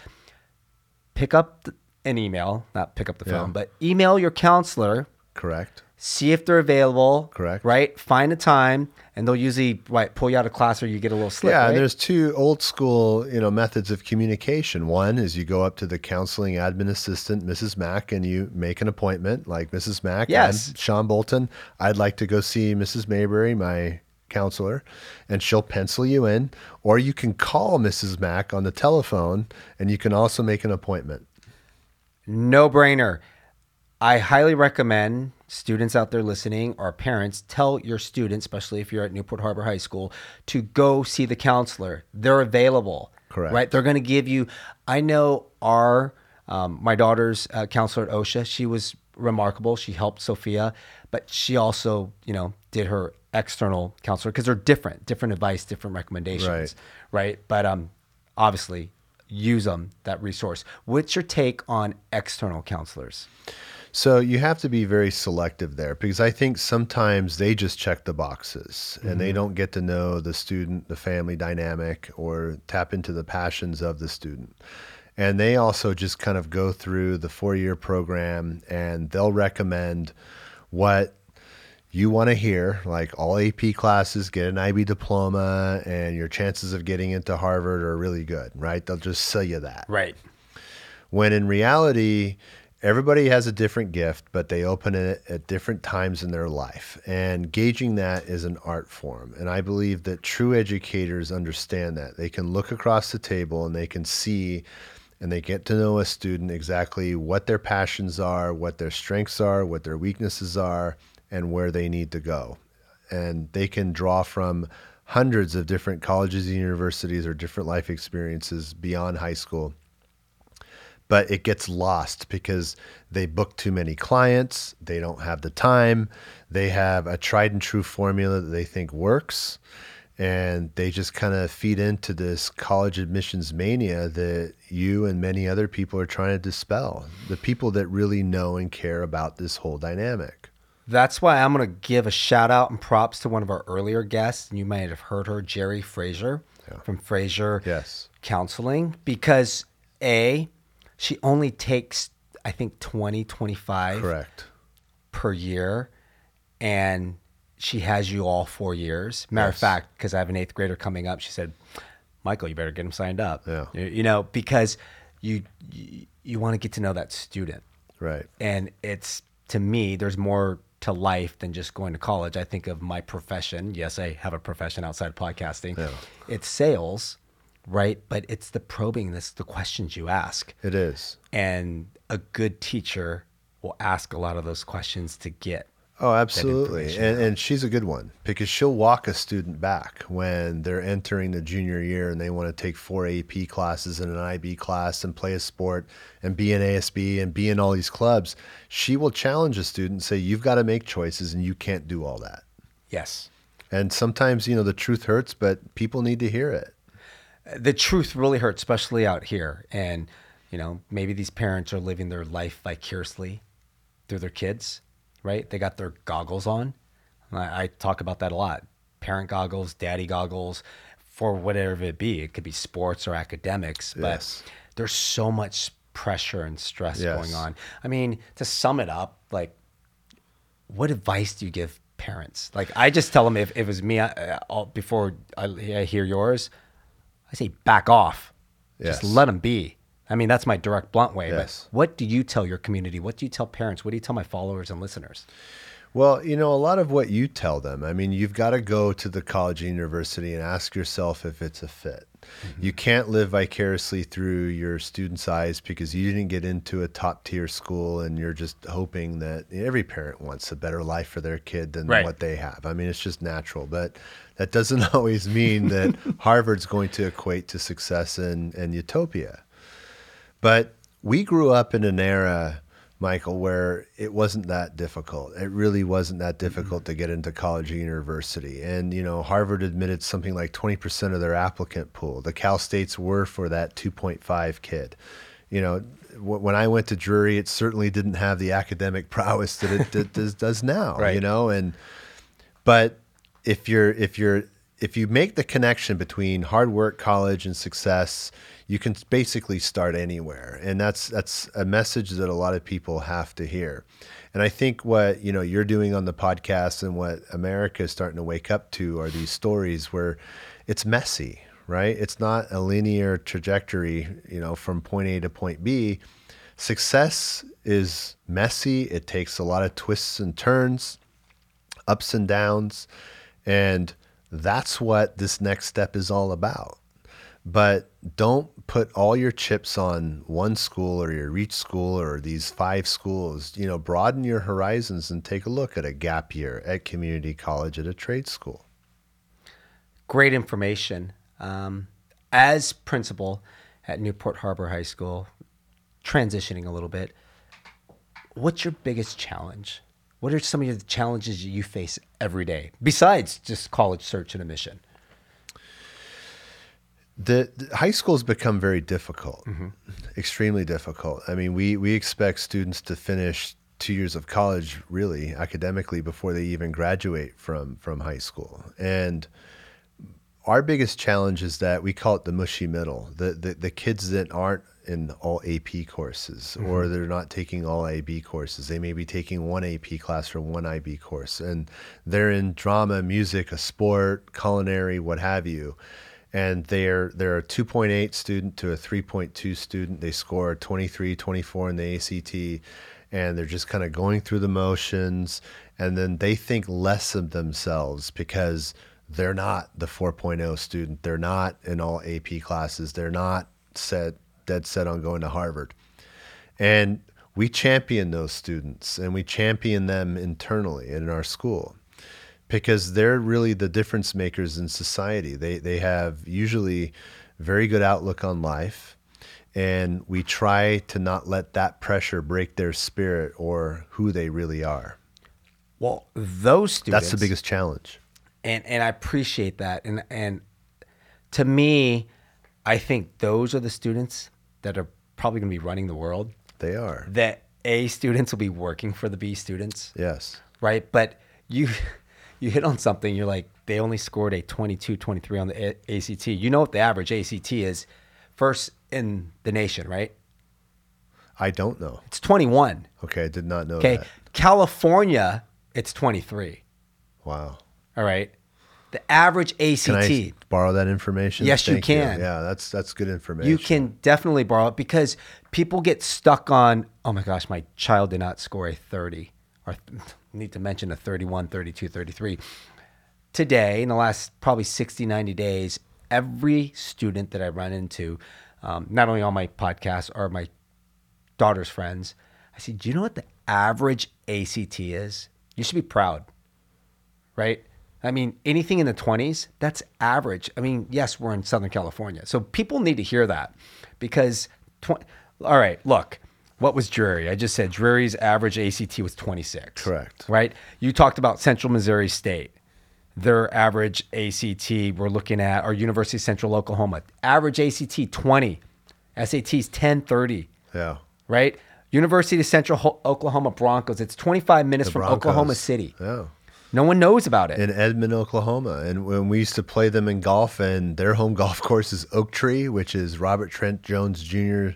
pick up an email, not pick up the Yeah. phone, but email your counselor, Correct. See if they're available. Correct. Right? Find a time, and they'll usually right, pull you out of class or you get a little slip. yeah, right? there's two old school, you know, methods of communication. One is you go up to the counseling admin assistant, Mrs. Mack, and you make an appointment, like Mrs. Mack. Yes. I'm Sean Boulton. I'd like to go see Mrs. Mayberry, my counselor, and she'll pencil you in. Or you can call Mrs. Mack on the telephone, and you can also make an appointment. No brainer. I highly recommend students out there listening or parents tell your students, especially if you're at Newport Harbor High School, to go see the counselor. They're available. Correct. Right? They're going to give you. I know our um, my daughter's uh, counselor at OSHA. She was remarkable. She helped Sophia, but she also, you know, did her external counselor because they're different, different advice, different recommendations. Right. Right. But um, obviously, use them that resource. What's your take on external counselors? So you have to be very selective there because I think sometimes they just check the boxes and they mm-hmm. don't get to know the student, the family dynamic, or tap into the passions of the student. And they also just kind of go through the four year program and they'll recommend what you want to hear, like all AP classes, get an IB diploma, and your chances of getting into Harvard are really good, right? They'll just sell you that Right. when in reality everybody has a different gift but they open it at different times in their life. And gauging that is an art form. And i believe that true educators understand that. They can look across the table and they can see and they get to know a student exactly what their passions are what their strengths are what their weaknesses are and where they need to go. And they can draw from hundreds of different colleges and universities or different life experiences beyond high school. But it gets lost because they book too many clients, they don't have the time, they have a tried and true formula that they think works and they just kind of feed into this college admissions mania that you and many other people are trying to dispel. The people that really know and care about this whole dynamic. That's why I'm going to give a shout out and props to one of our earlier guests. And you might have heard her, Jerry Fraser yeah. from Fraser yes. Counseling, because A, she only takes, I think, 20, 25 Correct. per year. And she has you all four years. Matter yes. of fact, because I have an eighth grader coming up, she said, "Michael, you better get him signed up." Yeah. You, you know, because you you, you want to get to know that student. Right. And it's to me, there's more to life than just going to college. I think of my profession. Yes, I have a profession outside of podcasting. Yeah. It's sales, right? But it's the probing, this the questions you ask. It is. And a good teacher will ask a lot of those questions to get Oh, absolutely. And, and she's a good one because she'll walk a student back when they're entering the junior year and they want to take four AP classes and an IB class and play a sport and be in ASB and be in all these clubs. She will challenge a student and say, You've got to make choices and you can't do all that. Yes. And sometimes, you know, the truth hurts, but people need to hear it. The truth really hurts, especially out here. And, you know, maybe these parents are living their life vicariously through their kids right? They got their goggles on. I, I talk about that a lot. Parent goggles, daddy goggles, for whatever it be. It could be sports or academics, but yes. there's so much pressure and stress yes. going on. I mean, to sum it up, like, what advice do you give parents? Like, I just tell them if, if it was me, I, before I, I, hear yours, I say back off. Yes. Just let them be. I mean, that's my direct, blunt way. Yes. But what do you tell your community? What do you tell parents? What do you tell my followers and listeners? Well, you know, a lot of what you tell them, I mean, you've got to go to the college and university and ask yourself if it's a fit. Mm-hmm. You can't live vicariously through your student's eyes because you didn't get into a top tier school and you're just hoping that every parent wants a better life for their kid than right. what they have. I mean, it's just natural, but that doesn't always mean that Harvard's going to equate to success and, and utopia. But we grew up in an era, Michael, where it wasn't that difficult. It really wasn't that difficult mm-hmm. to get into college or university. And, you know, Harvard admitted something like 20% of their applicant pool. The Cal States were for that 2.5 kid. You know, when I went to Drury, it certainly didn't have the academic prowess that it does, does now, right. you know, and, but if you're, if you're, if you make the connection between hard work, college, and success, you can basically start anywhere, and that's that's a message that a lot of people have to hear. And I think what you know you're doing on the podcast and what America is starting to wake up to are these stories where it's messy, right? It's not a linear trajectory, you know, from point A to point B. Success is messy. It takes a lot of twists and turns, ups and downs, and that's what this next step is all about. But don't put all your chips on one school or your reach school or these five schools. You know, broaden your horizons and take a look at a gap year at community college at a trade school. Great information. Um, as principal at Newport Harbor High School, transitioning a little bit, what's your biggest challenge? What are some of the challenges you face every day besides just college search and admission? The, the, high schools become very difficult, mm-hmm. extremely difficult. I mean, we we expect students to finish two years of college really academically before they even graduate from from high school, and our biggest challenge is that we call it the mushy middle. The the, the kids that aren't in all AP courses mm-hmm. or they're not taking all IB courses. They may be taking one AP class or one IB course, and they're in drama, music, a sport, culinary, what have you and they're they're a 2.8 student to a 3.2 student. They score 23, 24 in the ACT, and they're just kind of going through the motions, and then they think less of themselves because they're not the 4.0 student. They're not in all AP classes. They're not set dead set on going to Harvard, and we champion those students and we champion them internally in our school because they're really the difference makers in society. They they have usually very good outlook on life, and we try to not let that pressure break their spirit or who they really are. Well, those students. That's the biggest challenge. and and I appreciate that. And and to me, I think those are the students that are probably going to be running the world. They are. That A students will be working for the B students, Yes. right? But you you hit on something. You're like they only scored a 22, 23 on the A- ACT. You know what the average ACT is? First in the nation, right? I don't know. It's 21. Okay, I did not know Okay, that. California, it's 23. Wow. All right. The average ACT. Can I borrow that information? Yes, you Thank can. Yeah, that's that's good information. You can definitely borrow it because people get stuck on, oh my gosh, my child did not score a 30 or need to mention a 31, 32, 33. Today, in the last probably 60, 90 days, every student that I run into, um, not only on my podcast or my daughter's friends, I say, do you know what the average ACT is? You should be proud, right? I mean, anything in the 20s, that's average. I mean, yes, we're in Southern California. So people need to hear that because, all right, look, what was Drury? I just said Drury's average ACT was 26. Correct. Right? You talked about Central Missouri State. Their average ACT, we're looking at, or University of Central Oklahoma. Average ACT 20, SATs 10, 30 Yeah. right? University of Central Ho- Oklahoma Broncos. It's 25 minutes The from Broncos. Oklahoma City. Yeah. No one knows about it. In Edmond, Oklahoma. And when we used to play them in golf, and their home golf course is Oak Tree, which is Robert Trent Jones Jr.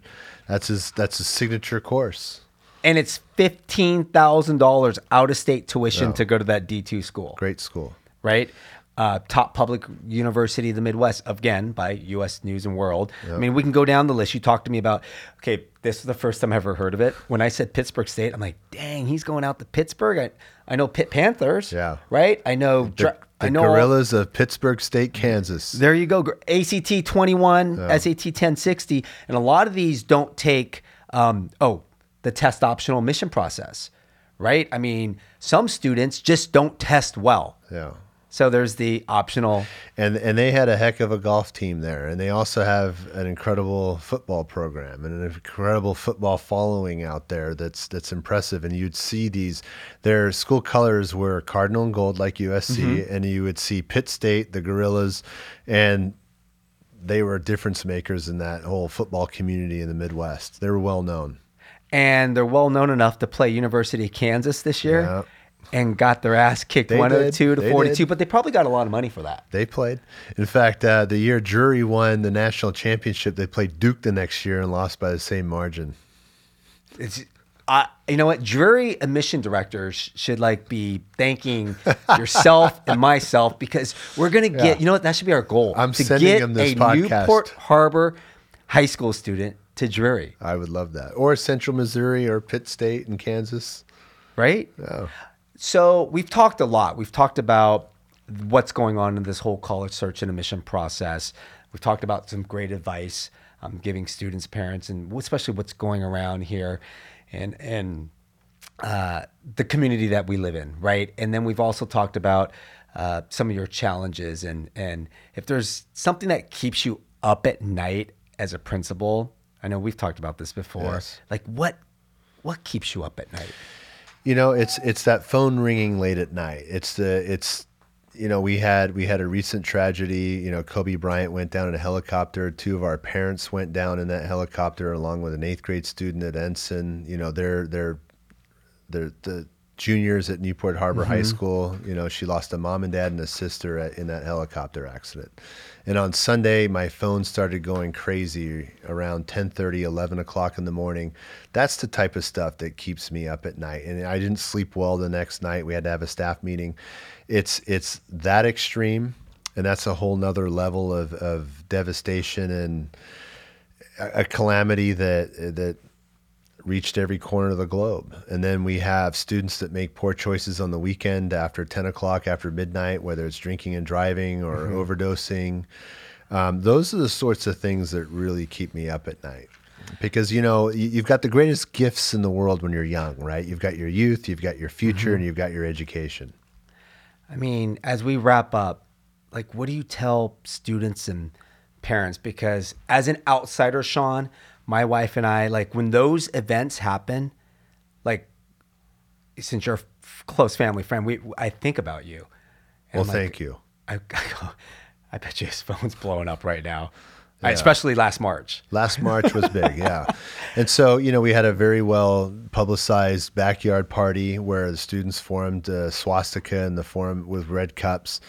That's his that's his signature course. And it's $15,000 out of state tuition Yeah. to go to that D2 school, Great school. right? Uh, top public university of the Midwest, again, by US News and World. I mean, we can go down the list. You talked to me about, okay, this is the first time I ever heard of it. When I said Pittsburg State, I'm like, dang, he's going out to Pittsburgh. I, I know Pitt Panthers, Yeah. right? I know, The, the I know all- Gorillas of Pittsburg State, Kansas. There you go. ACT 21, SAT 1060. And a lot of these don't take, um, oh, the test optional admission process, right? I mean, some students just don't test well. Yeah. So there's the optional. And and they had a heck of a golf team there, and they also have an incredible football program and an incredible football following out there. That's that's impressive. And you'd see these. Their school colors were cardinal and gold, like USC, mm-hmm. and you would see Pitt State, the Gorillas, and they were difference makers in that whole football community in the Midwest. They were well known. And they're well known enough to play University of Kansas this year Yeah. And got their ass kicked They 102 did. to They 42, did. but they probably got a lot of money for that. They played. In fact, uh, the year Drury won the national championship, they played Duke the next year and lost by the same margin. It's I you know what Drury admission directors should like be thanking yourself and myself because we're gonna get Yeah. you know what that should be our goal I'm to sending get them this a podcast. Newport Harbor high school student to Drury. I would love that. Or Central Missouri or Pitt State in Kansas. right Yeah. So we've talked a lot we've talked about what's going on in this whole college search and admission process we've talked about some great advice um, giving students parents and especially what's going around here and and uh, the community that we live in, right? And then we've also talked about uh, some of your challenges and and if there's something that keeps you up at night as a principal. I know we've talked about this before. Yes. Like what what keeps you up at night? You know, it's it's that phone ringing late at night. It's the it's you know, we had we had a recent tragedy, you know, Kobe Bryant went down in a helicopter. Two of our parents went down in that helicopter along with an 8th grade student at Ensign. You know, they're they're they're the juniors at Newport Harbor High mm-hmm. School. You know, she lost a mom and dad and a sister at, in that helicopter accident. And on Sunday, my phone started going crazy around 10:30, 11 o'clock in the morning. That's the type of stuff that keeps me up at night. And I didn't sleep well the next night. We had to have a staff meeting. It's it's that extreme, and that's a whole nother level of, of devastation and a, a calamity that that reached every corner of the globe. And then we have students that make poor choices on the weekend after 10 o'clock, after midnight, whether it's drinking and driving or overdosing. Um, those are the sorts of things that really keep me up at night. Because, you know, you- you've got the greatest gifts in the world when you're young, right? You've got your youth, you've got your future, and you've got your education. I mean, as we wrap up, like, what do you tell students and parents? Because as an outsider, Sean, my wife and I, like, when those events happen, like, since you're a f- close family friend, we I think about you. And Well, like, thank you. I, I, go, I bet you his phone's blowing up right now, especially last March. Last March was big, yeah. And so, you know, we had a very well publicized backyard party where the students formed a swastika in the form with red cups.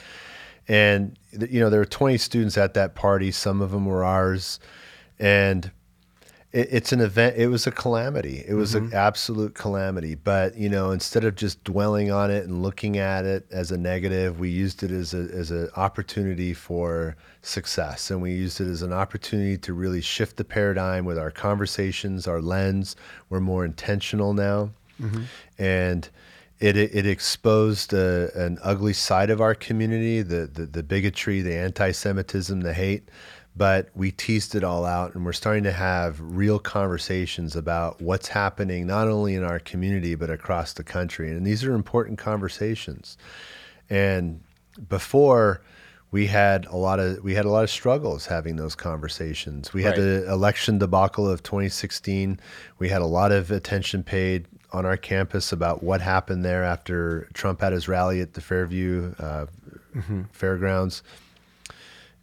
And, you know, there were 20 students at that party. Some of them were ours. And it, it's an event. It was a calamity. It was an mm-hmm. absolute calamity. But, you know, instead of just dwelling on it and looking at it as a negative, we used it as a, as an opportunity for success. And we used it as an opportunity to really shift the paradigm with our conversations, our lens. We're more intentional now. Mm-hmm. And it, it exposed a, an ugly side of our community, the, the, the bigotry, the anti-Semitism, the hate. But we teased it all out, and we're starting to have real conversations about what's happening not only in our community but across the country. And these are important conversations. And before we had a lot of we had a lot of struggles having those conversations. We had Right. the election debacle of 2016. We had a lot of attention paid on our campus about what happened there after Trump had his rally at the Fairview uh, Fairgrounds.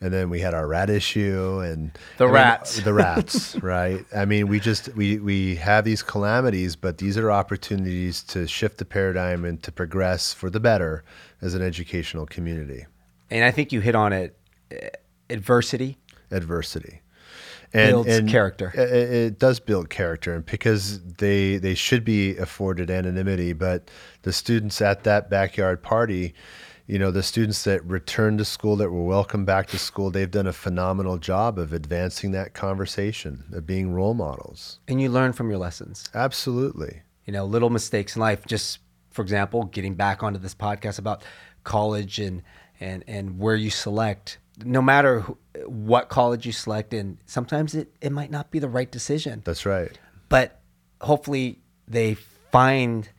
And then we had our rat issue and The rats. the rats, right? I mean, we just we we have these calamities, but these are opportunities to shift the paradigm and to progress for the better as an educational community. And I think you hit on it. eh, Adversity Adversity builds character. It, it does build character, and because they they should be afforded anonymity, but the students at that backyard party. You know, the students that returned to school, that were welcomed back to school, they've done a phenomenal job of advancing that conversation, of being role models. and you learn from your lessons. Absolutely. You know, little mistakes in life. Just for example, getting back onto this podcast about college and and and where you select. No matter who, what college you select, and sometimes it, it might not be the right decision. That's right. but hopefully they find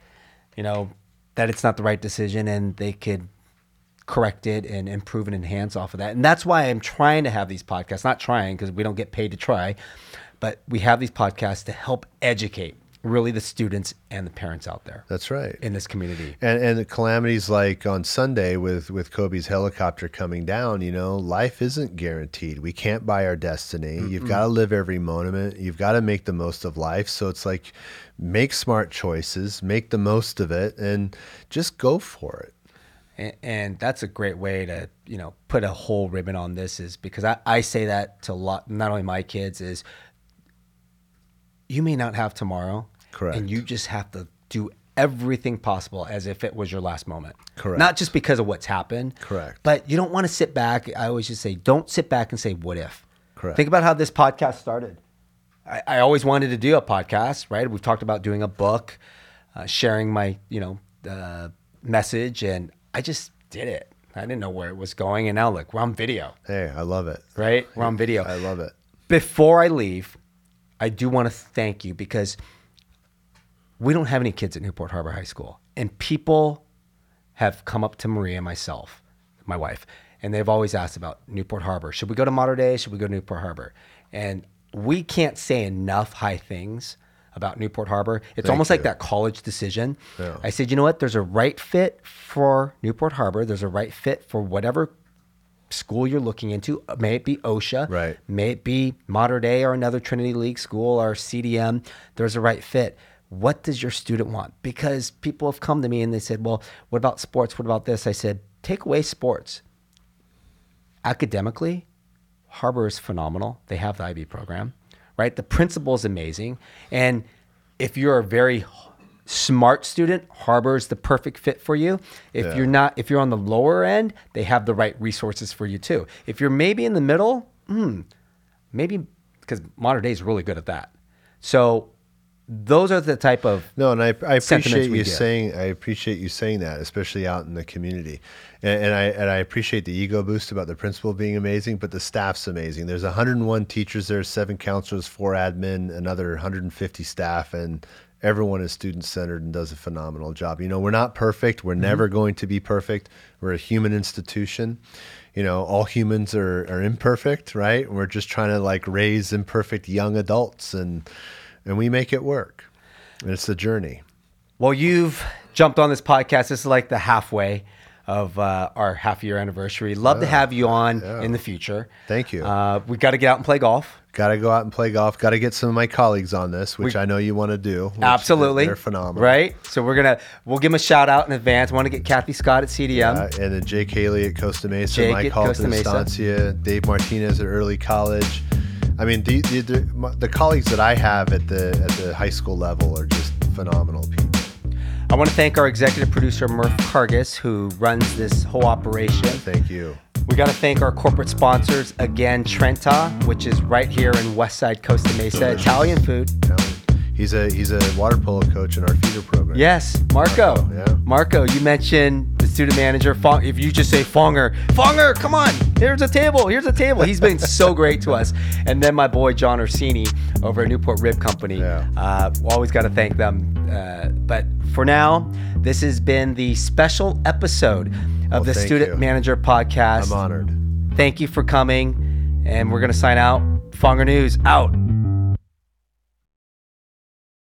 you know that it's not the right decision and they could correct it and improve and enhance off of that and that's why i'm trying to have these podcasts not trying because we don't get paid to try but we have these podcasts to help educate really the students and the parents out there That's right. in this community And and the calamities like on Sunday with with Kobe's helicopter coming down, you know, life isn't guaranteed. We can't buy our destiny. You've got to live every moment. You've got to make the most of life. So it's like make smart choices, make the most of it and just go for it. And, and that's a great way to you know put a whole ribbon on this is because I, I say that to a lot not only my kids is you may not have tomorrow Correct. and you just have to do everything possible as if it was your last moment Correct. not just because of what's happened Correct. but you don't want to sit back i always just say don't sit back and say what if Correct. think about how this podcast started I, I always wanted to do a podcast, right? We've talked about doing a book, uh, sharing my, you know, uh, message, and I just did it. I didn't know where it was going, and now look, we're on video, Hey, I love it. right? We're on video. I love it. Before I leave, I do want to thank you because we don't have any kids at Newport Harbor High School, and people have come up to Maria and myself, my wife, and they've always asked about Newport Harbor. Should we go to Mater Dei? Should we go to Newport Harbor? And we can't say enough high things about Newport Harbor. It's Thank almost like that college decision. Yeah. I said, you know what? There's a right fit for Newport Harbor. There's a right fit for whatever school you're looking into. May it be OSHA, Right. May it be Mater Dei or another Trinity League school or CDM. There's a right fit. What does your student want? Because people have come to me and they said, well, what about sports? What about this? I said, take away sports. Academically, Harbor is phenomenal. They have the IB program, right? The principal is amazing. And if you're a very smart student, Harbor is the perfect fit for you. If Yeah. you're not, if you're on the lower end, they have the right resources for you too. If you're maybe in the middle, hmm, maybe because Mater Dei is really good at that. So those are the type of No, and I, I appreciate you saying I appreciate you saying that, especially out in the community, and, and I and I appreciate the ego boost about the principal being amazing, but the staff's amazing. There's 101 teachers there, seven counselors, four admin, another 150 staff, and everyone is student centered and does a phenomenal job. You know, we're not perfect. We're mm-hmm. never going to be perfect. We're a human institution. You know, all humans are, are imperfect, right? We're just trying to like raise imperfect young adults and and we make it work. And it's a journey. Well, you've jumped on this podcast. This is like the halfway of uh, our half year anniversary. Love to have you on in the future. Thank you. Uh, we got to get out and play golf. Got to go out and play golf. Got to get some of my colleagues on this, which I know you want to do. Absolutely, they're phenomenal. Right. So we're gonna we'll give them a shout out in advance. Want to get Kathy Scott at CDM. Uh, and then Jake Haley at Costa Mesa, Jake Mike at Costa at. Estancia, Dave Martinez at Early College. I mean, the, the, the, my- the colleagues that I have at the at the high school level are just phenomenal people. I want to thank our executive producer Murph Cargis, who runs this whole operation. Thank you. We got to thank our corporate sponsors again, Trenta, which is right here in Westside Costa Mesa, Delicious. Italian food. Alan. He's a he's a water polo coach in our feeder program. Yes, Marco. Marco, yeah. Marco, you mentioned the student manager. Fong, if you just say Fonger, Fonger, come on, here's a table, here's a table. He's been so great to us. And then my boy John Orsini over at Newport Rib Company. Yeah. Uh, always got to thank them. Uh, but for now, this has been the special episode of Well, the Student you. Manager Podcast. I'm honored. Thank you for coming, and we're gonna sign out. Fonger News out.